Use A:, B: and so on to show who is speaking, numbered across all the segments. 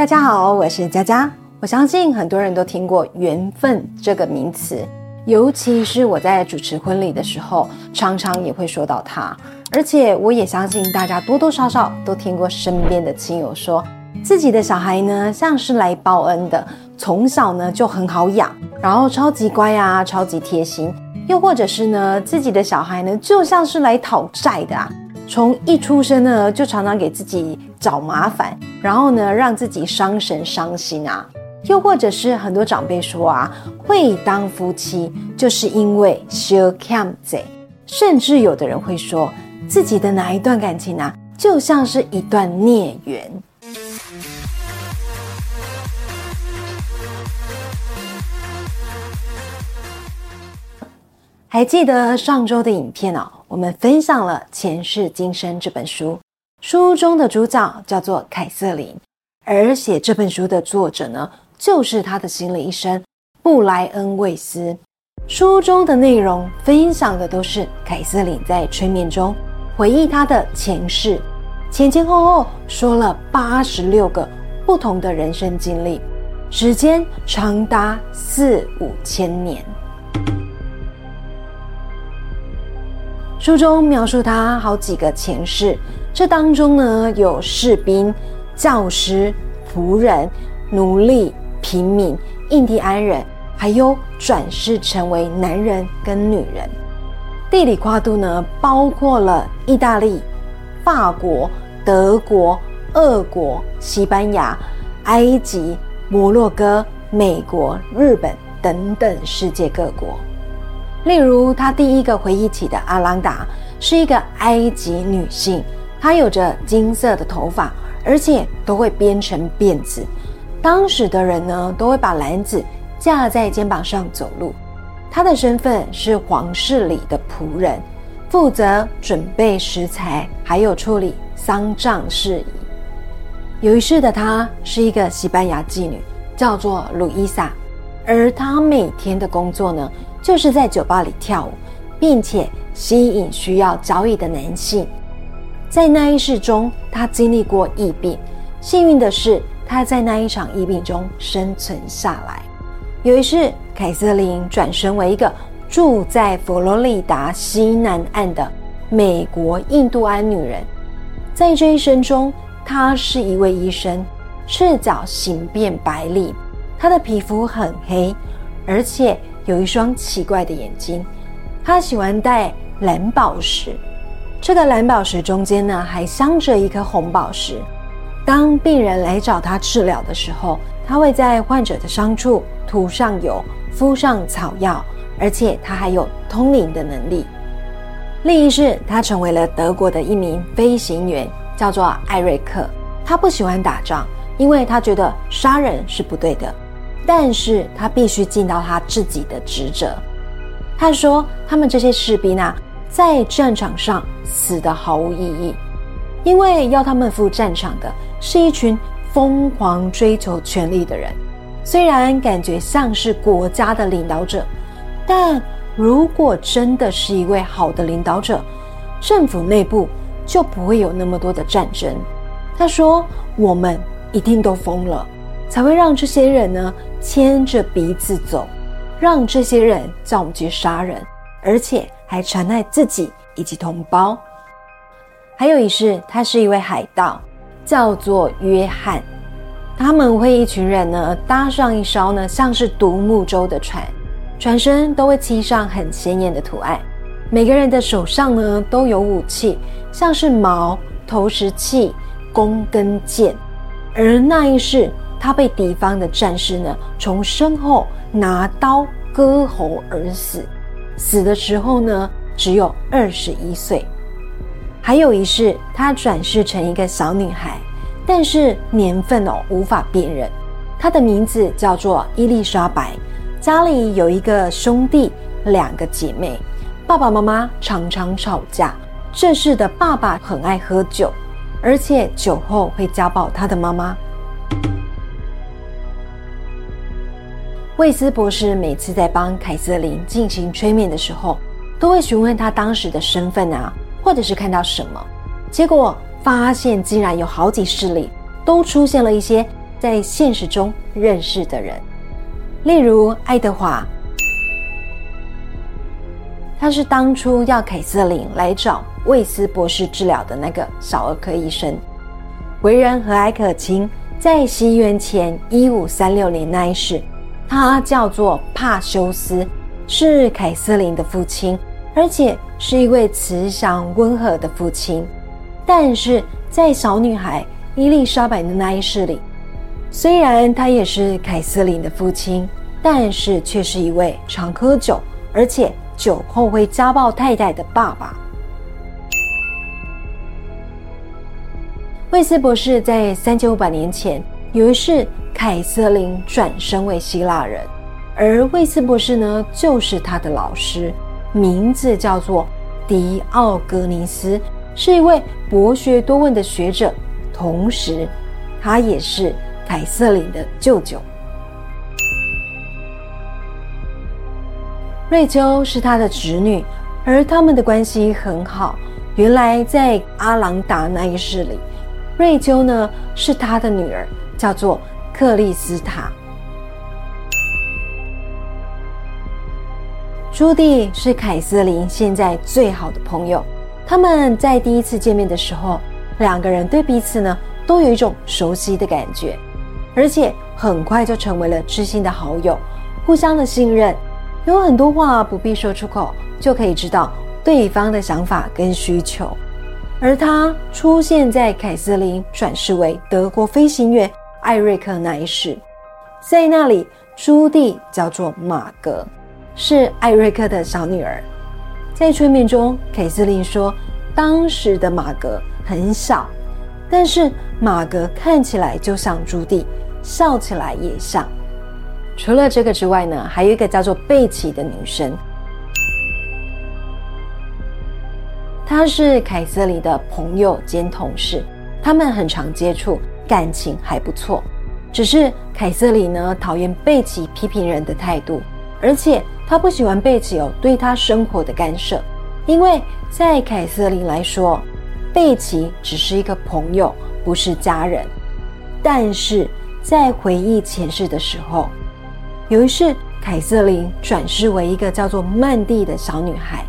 A: 大家好，我是佳佳。我相信很多人都听过“缘分”这个名词，尤其是我在主持婚礼的时候，常常也会说到它。而且我也相信大家多多少少都听过身边的亲友说，自己的小孩呢像是来报恩的，从小呢就很好养，然后超级乖啊，超级贴心。又或者是呢，自己的小孩呢就像是来讨债的啊。从一出生呢，就常常给自己找麻烦，然后呢，让自己伤神伤心啊。又或者是很多长辈说啊，会当夫妻就是因为 share cam 贼，甚至有的人会说自己的哪一段感情啊，就像是一段孽缘。还记得上周的影片哦，我们分享了《前世今生》这本书，书中的主角叫做凯瑟琳，而写这本书的作者呢，就是他的心理医生布莱恩·魏斯。书中的内容分享的都是凯瑟琳在催眠中回忆她的前世，前前后后说了八十六个不同的人生经历，时间长达四五千年。书中描述他好几个前世，这当中呢有士兵、教师、仆人、奴隶、平民、印第安人，还有转世成为男人跟女人。地理跨度呢包括了意大利、法国、德国、俄国、西班牙、埃及、摩洛哥、美国、日本等等世界各国。例如，他第一个回忆起的阿兰达是一个埃及女性，她有着金色的头发，而且都会编成辫子。当时的人呢，都会把篮子架在肩膀上走路。她的身份是皇室里的仆人，负责准备食材，还有处理丧葬事宜。有一世的她是一个西班牙妓女，叫做鲁伊莎，而她每天的工作呢？就是在酒吧里跳舞，并且吸引需要交易的男性。在那一世中，他经历过疫病，幸运的是他在那一场疫病中生存下来。有一世，凯瑟琳转身为一个住在佛罗里达西南岸的美国印度安女人。在这一生中，她是一位医生，赤脚行遍百里，她的皮肤很黑，而且。有一双奇怪的眼睛，他喜欢戴蓝宝石。这个蓝宝石中间呢，还镶着一颗红宝石。当病人来找他治疗的时候，他会在患者的伤处涂上油，敷上草药，而且他还有通灵的能力。另一世，他成为了德国的一名飞行员，叫做艾瑞克。他不喜欢打仗，因为他觉得杀人是不对的。但是他必须尽到他自己的职责。他说：“他们这些士兵啊，在战场上死的毫无意义，因为要他们赴战场的是一群疯狂追求权力的人。虽然感觉像是国家的领导者，但如果真的是一位好的领导者，政府内部就不会有那么多的战争。”他说：“我们一定都疯了。”才会让这些人呢牵着鼻子走，让这些人叫我们去杀人，而且还残害自己以及同胞。还有一世，他是一位海盗，叫做约翰。他们会一群人呢搭上一艘呢像是独木舟的船，船身都会漆上很鲜艳的图案。每个人的手上呢都有武器，像是矛、投石器、弓跟箭。而那一世。他被敌方的战士呢从身后拿刀割喉而死，死的时候呢只有二十一岁。还有一世，他转世成一个小女孩，但是年份哦无法辨认。她的名字叫做伊丽莎白，家里有一个兄弟，两个姐妹，爸爸妈妈常常吵架。这世的爸爸很爱喝酒，而且酒后会家暴他的妈妈。魏斯博士每次在帮凯瑟琳进行催眠的时候，都会询问他当时的身份啊，或者是看到什么。结果发现竟然有好几世里都出现了一些在现实中认识的人，例如爱德华，他是当初要凯瑟琳来找魏斯博士治疗的那个小儿科医生，为人和蔼可亲。在西元前一五三六年那一世，他叫做帕修斯，是凯瑟琳的父亲，而且是一位慈祥温和的父亲。但是在小女孩伊丽莎白的那一世里，虽然他也是凯瑟琳的父亲，但是却是一位常喝酒，而且酒后会家暴太太的爸爸。魏斯博士在三千五百年前有一世，凯瑟琳转身为希腊人，而魏斯博士呢，就是他的老师，名字叫做迪奥格尼斯，是一位博学多问的学者，同时他也是凯瑟琳的舅舅。瑞秋是他的侄女，而他们的关系很好。原来在阿朗达那一世里。瑞秋呢是他的女儿，叫做克里斯塔。朱棣是凯瑟琳现在最好的朋友。他们在第一次见面的时候，两个人对彼此呢都有一种熟悉的感觉，而且很快就成为了知心的好友，互相的信任。有很多话不必说出口，就可以知道对方的想法跟需求。而他出现在凯瑟琳转世为德国飞行员艾瑞克那一世，在那里，朱棣叫做马格，是艾瑞克的小女儿。在催眠中，凯瑟琳说，当时的马格很小，但是马格看起来就像朱棣，笑起来也像。除了这个之外呢，还有一个叫做贝奇的女生。她是凯瑟琳的朋友兼同事，他们很常接触，感情还不错。只是凯瑟琳呢，讨厌贝奇批评人的态度，而且她不喜欢贝奇有对她生活的干涉，因为在凯瑟琳来说，贝奇只是一个朋友，不是家人。但是在回忆前世的时候，有一世，凯瑟琳转世为一个叫做曼蒂的小女孩。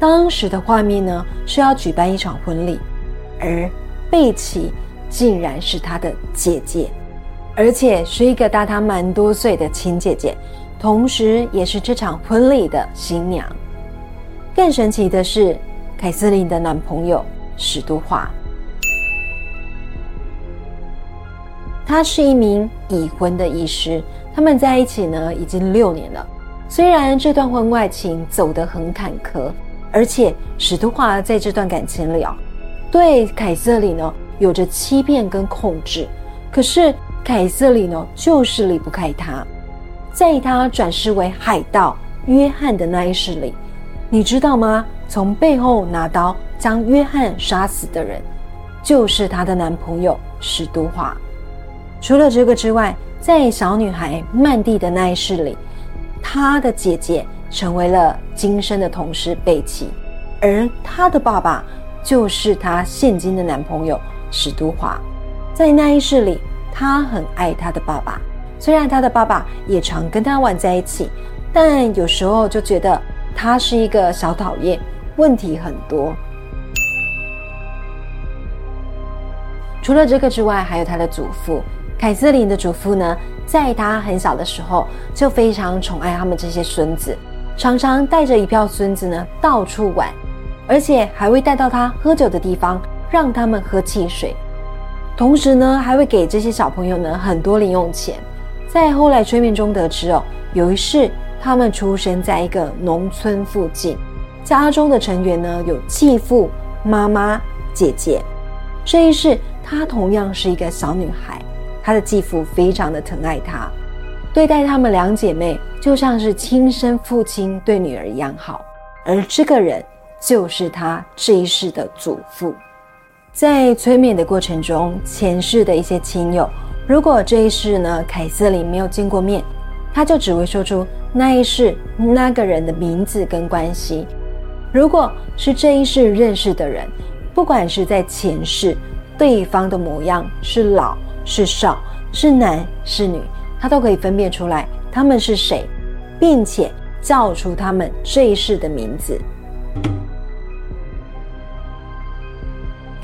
A: 当时的画面呢是要举办一场婚礼，而贝奇竟然是他的姐姐，而且是一个大他蛮多岁的亲姐姐，同时也是这场婚礼的新娘。更神奇的是，凯瑟琳的男朋友史都华，他是一名已婚的医师，他们在一起呢已经六年了。虽然这段婚外情走得很坎坷。而且史都华在这段感情里啊，对凯瑟琳呢有着欺骗跟控制。可是凯瑟琳呢就是离不开他。在他转世为海盗约翰的那一世里，你知道吗？从背后拿刀将约翰杀死的人，就是他的男朋友史都华。除了这个之外，在小女孩曼蒂的那一世里，她的姐姐。成为了今生的同事贝奇，而她的爸爸就是她现今的男朋友史都华。在那一世里，他很爱他的爸爸，虽然他的爸爸也常跟他玩在一起，但有时候就觉得他是一个小讨厌，问题很多。除了这个之外，还有他的祖父凯瑟琳的祖父呢，在他很小的时候就非常宠爱他们这些孙子。常常带着一票孙子呢到处玩，而且还会带到他喝酒的地方，让他们喝汽水。同时呢，还会给这些小朋友呢很多零用钱。在后来催眠中得知哦，有一世他们出生在一个农村附近，家中的成员呢有继父、妈妈、姐姐。这一世她同样是一个小女孩，她的继父非常的疼爱她。对待她们两姐妹就像是亲生父亲对女儿一样好，而这个人就是她这一世的祖父。在催眠的过程中，前世的一些亲友，如果这一世呢，凯瑟琳没有见过面，他就只会说出那一世那个人的名字跟关系。如果是这一世认识的人，不管是在前世，对方的模样是老是少。是男是女，他都可以分辨出来他们是谁，并且叫出他们这一世的名字。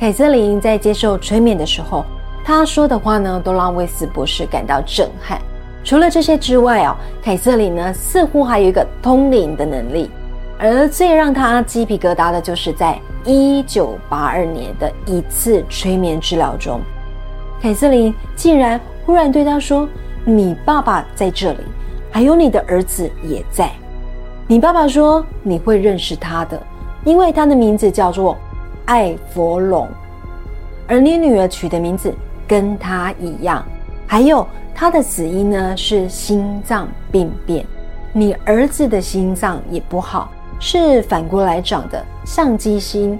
A: 凯瑟琳在接受催眠的时候，她说的话呢，都让威斯博士感到震撼。除了这些之外哦，凯瑟琳呢似乎还有一个通灵的能力。而最让他鸡皮疙瘩的就是在一九八二年的一次催眠治疗中，凯瑟琳竟然忽然对他说：“你爸爸在这里，还有你的儿子也在。你爸爸说你会认识他的，因为他的名字叫做艾佛龙，而你女儿取的名字跟他一样。还有他的死因呢是心脏病变，你儿子的心脏也不好。”是反过来长的相机心，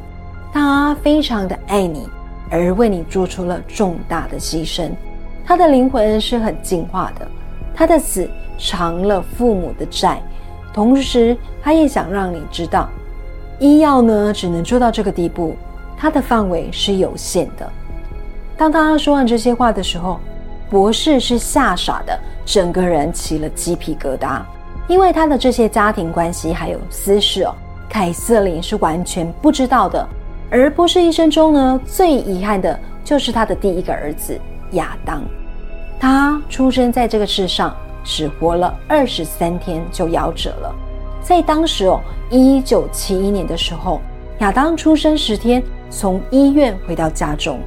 A: 他非常的爱你，而为你做出了重大的牺牲。他的灵魂是很进化的，他的死偿了父母的债，同时他也想让你知道，医药呢只能做到这个地步，它的范围是有限的。当他说完这些话的时候，博士是吓傻的，整个人起了鸡皮疙瘩。因为他的这些家庭关系还有私事哦，凯瑟琳是完全不知道的。而博士一生中呢，最遗憾的就是他的第一个儿子亚当，他出生在这个世上只活了二十三天就夭折了。在当时哦，一九七一年的时候，亚当出生十天，从医院回到家中，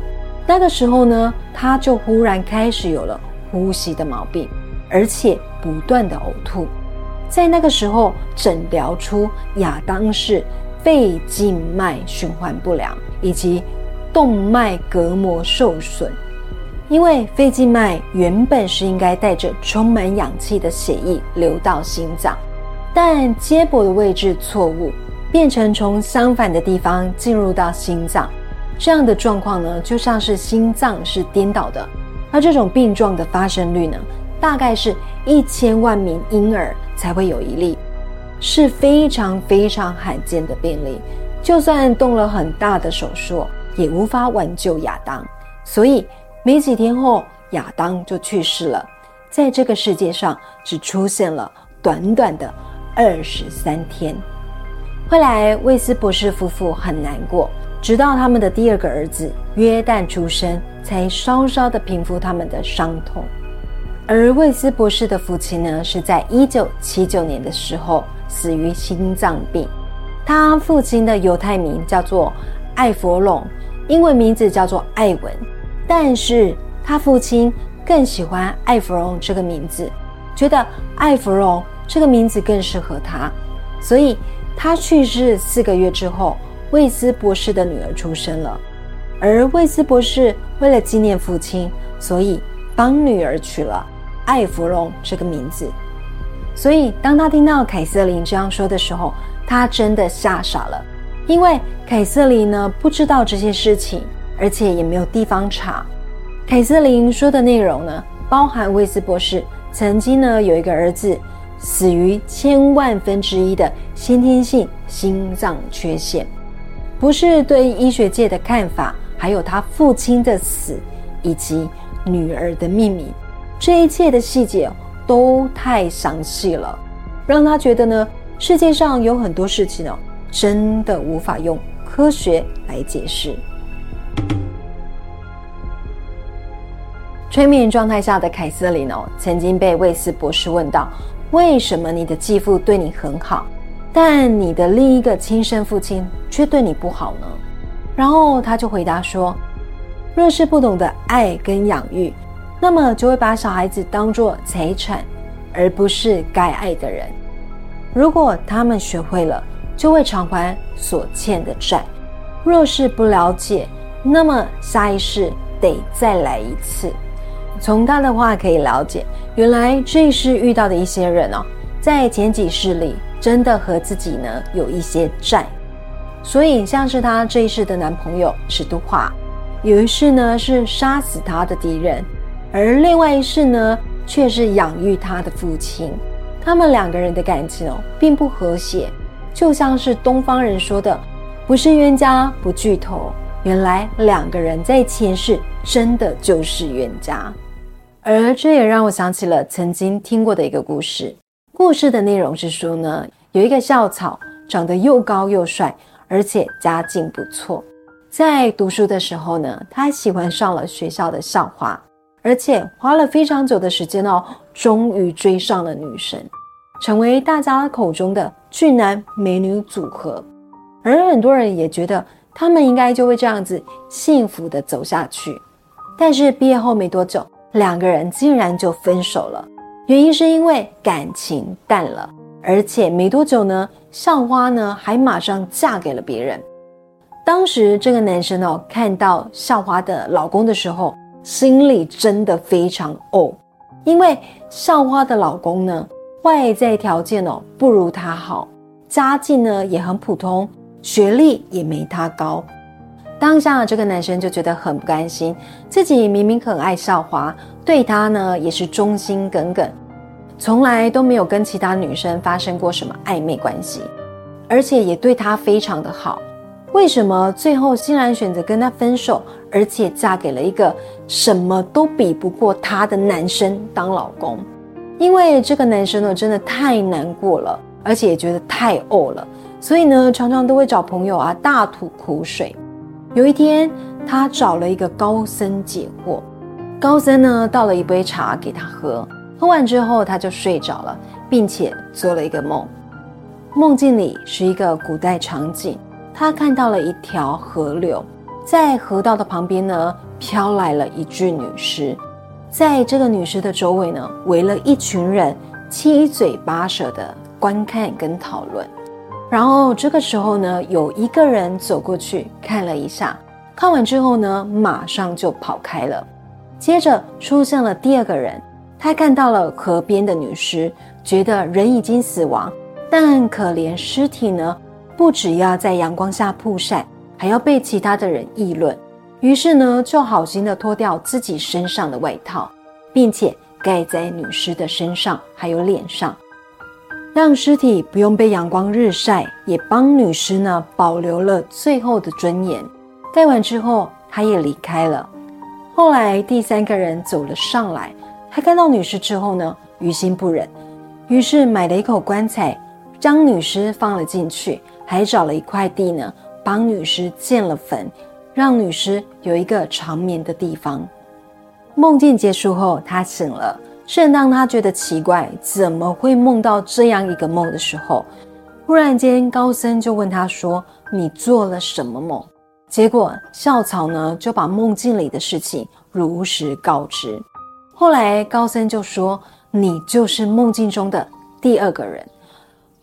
A: 那个时候呢，他就忽然开始有了呼吸的毛病，而且不断的呕吐。在那个时候，诊疗出亚当是肺静脉循环不良以及动脉隔膜受损。因为肺静脉原本是应该带着充满氧气的血液流到心脏，但接驳的位置错误，变成从相反的地方进入到心脏。这样的状况呢，就像是心脏是颠倒的。而这种病状的发生率呢，大概是一千万名婴儿。才会有一例，是非常非常罕见的病例。就算动了很大的手术，也无法挽救亚当。所以没几天后，亚当就去世了，在这个世界上只出现了短短的二十三天。后来，魏斯博士夫妇很难过，直到他们的第二个儿子约旦出生，才稍稍的平复他们的伤痛。而魏斯博士的父亲呢，是在一九七九年的时候死于心脏病。他父亲的犹太名叫做艾弗隆，英文名字叫做艾文，但是他父亲更喜欢艾弗隆这个名字，觉得艾弗隆这个名字更适合他。所以他去世四个月之后，魏斯博士的女儿出生了。而魏斯博士为了纪念父亲，所以帮女儿取了。艾芙蓉这个名字，所以当他听到凯瑟琳这样说的时候，他真的吓傻了。因为凯瑟琳呢不知道这些事情，而且也没有地方查。凯瑟琳说的内容呢，包含魏斯博士曾经呢有一个儿子死于千万分之一的先天性心脏缺陷，不是对医学界的看法，还有他父亲的死以及女儿的秘密。这一切的细节都太详细了，让他觉得呢，世界上有很多事情哦，真的无法用科学来解释。催眠状态下的凯瑟琳哦，曾经被魏斯博士问到：“为什么你的继父对你很好，但你的另一个亲生父亲却对你不好呢？”然后他就回答说：“若是不懂得爱跟养育。”那么就会把小孩子当作财产，而不是该爱的人。如果他们学会了，就会偿还所欠的债。若是不了解，那么下一世得再来一次。从他的话可以了解，原来这一世遇到的一些人哦，在前几世里真的和自己呢有一些债。所以像是他这一世的男朋友史都华，有一世呢是杀死他的敌人。而另外一世呢，却是养育他的父亲。他们两个人的感情哦，并不和谐，就像是东方人说的“不是冤家不聚头”。原来两个人在前世真的就是冤家。而这也让我想起了曾经听过的一个故事。故事的内容是说呢，有一个校草，长得又高又帅，而且家境不错。在读书的时候呢，他喜欢上了学校的校花，而且花了非常久的时间哦，终于追上了女神，成为大家口中的俊男美女组合。而很多人也觉得他们应该就会这样子幸福的走下去。但是毕业后没多久。两个人竟然就分手了，原因是因为感情淡了，而且没多久呢，校花呢还马上嫁给了别人。当时这个男生哦，看到校花的老公的时候，心里真的非常哦，因为校花的老公呢，外在条件哦不如他好，家境呢也很普通，学历也没他高。当下这个男生就觉得很不甘心，自己明明很爱校花，对她呢也是忠心耿耿，从来都没有跟其他女生发生过什么暧昧关系，而且也对她非常的好，为什么最后竟然选择跟他分手，而且嫁给了一个什么都比不过他的男生当老公？因为这个男生呢真的太难过了，而且也觉得太呕了，所以呢常常都会找朋友啊大吐苦水。有一天，他找了一个高僧解惑。高僧呢，倒了一杯茶给他喝。喝完之后，他就睡着了，并且做了一个梦。梦境里是一个古代场景，他看到了一条河流，在河道的旁边呢，飘来了一具女尸。在这个女尸的周围呢，围了一群人，七嘴八舌的观看跟讨论。然后这个时候呢，有一个人走过去看了一下，看完之后呢，马上就跑开了。接着出现了第二个人，他看到了河边的女尸，觉得人已经死亡，但可怜尸体呢，不只要在阳光下曝晒，还要被其他的人议论。于是呢，就好心的脱掉自己身上的外套，并且盖在女尸的身上还有脸上。让尸体不用被阳光日晒，也帮女尸呢保留了最后的尊严。盖完之后，他也离开了。后来第三个人走了上来，他看到女尸之后呢，于心不忍，于是买了一口棺材，将女尸放了进去，还找了一块地呢，帮女尸建了坟，让女尸有一个长眠的地方。梦境结束后，他醒了。正当他觉得奇怪，怎么会梦到这样一个梦的时候，忽然间高僧就问他说：“你做了什么梦？”结果校草呢就把梦境里的事情如实告知。后来高僧就说：“你就是梦境中的第二个人，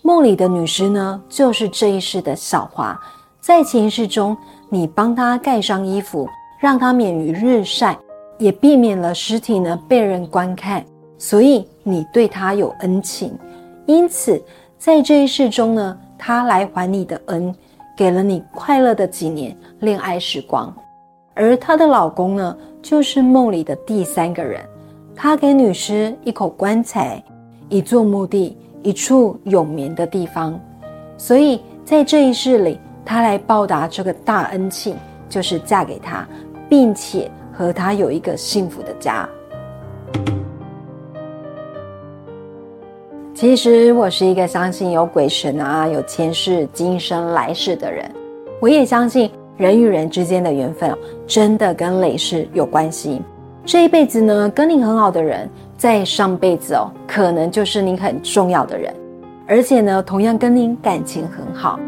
A: 梦里的女尸呢就是这一世的小花，在前世中你帮她盖上衣服，让她免于日晒。”也避免了尸体呢被人观看，所以你对他有恩情，因此在这一世中呢，他来还你的恩，给了你快乐的几年恋爱时光。而她的老公呢，就是梦里的第三个人，他给女尸一口棺材，一座墓地，一处永眠的地方。所以在这一世里，他来报答这个大恩情，就是嫁给他，并且。和他有一个幸福的家。其实我是一个相信有鬼神啊、有前世今生来世的人。我也相信人与人之间的缘分真的跟累世有关系。这一辈子呢，跟你很好的人，在上辈子哦，可能就是你很重要的人，而且呢，同样跟您感情很好。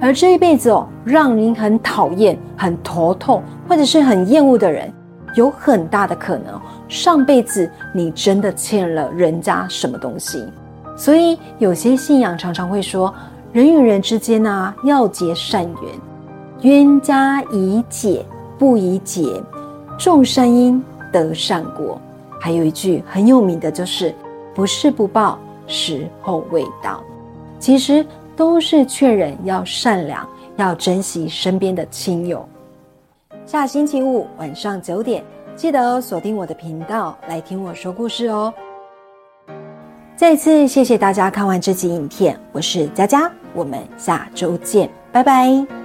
A: 而这一辈子哦，让您很讨厌、很头痛或者是很厌恶的人。有很大的可能，上辈子你真的欠了人家什么东西，所以有些信仰常常会说，人与人之间呢要结善缘，冤家宜解不宜结，种善因得善果。还有一句很有名的就是，不是不报，时候未到。其实都是劝人要善良，要珍惜身边的亲友。下星期五晚上九点，记得锁定我的频道来听我说故事哦。再次谢谢大家看完这集影片，我是佳佳，我们下周见，拜拜。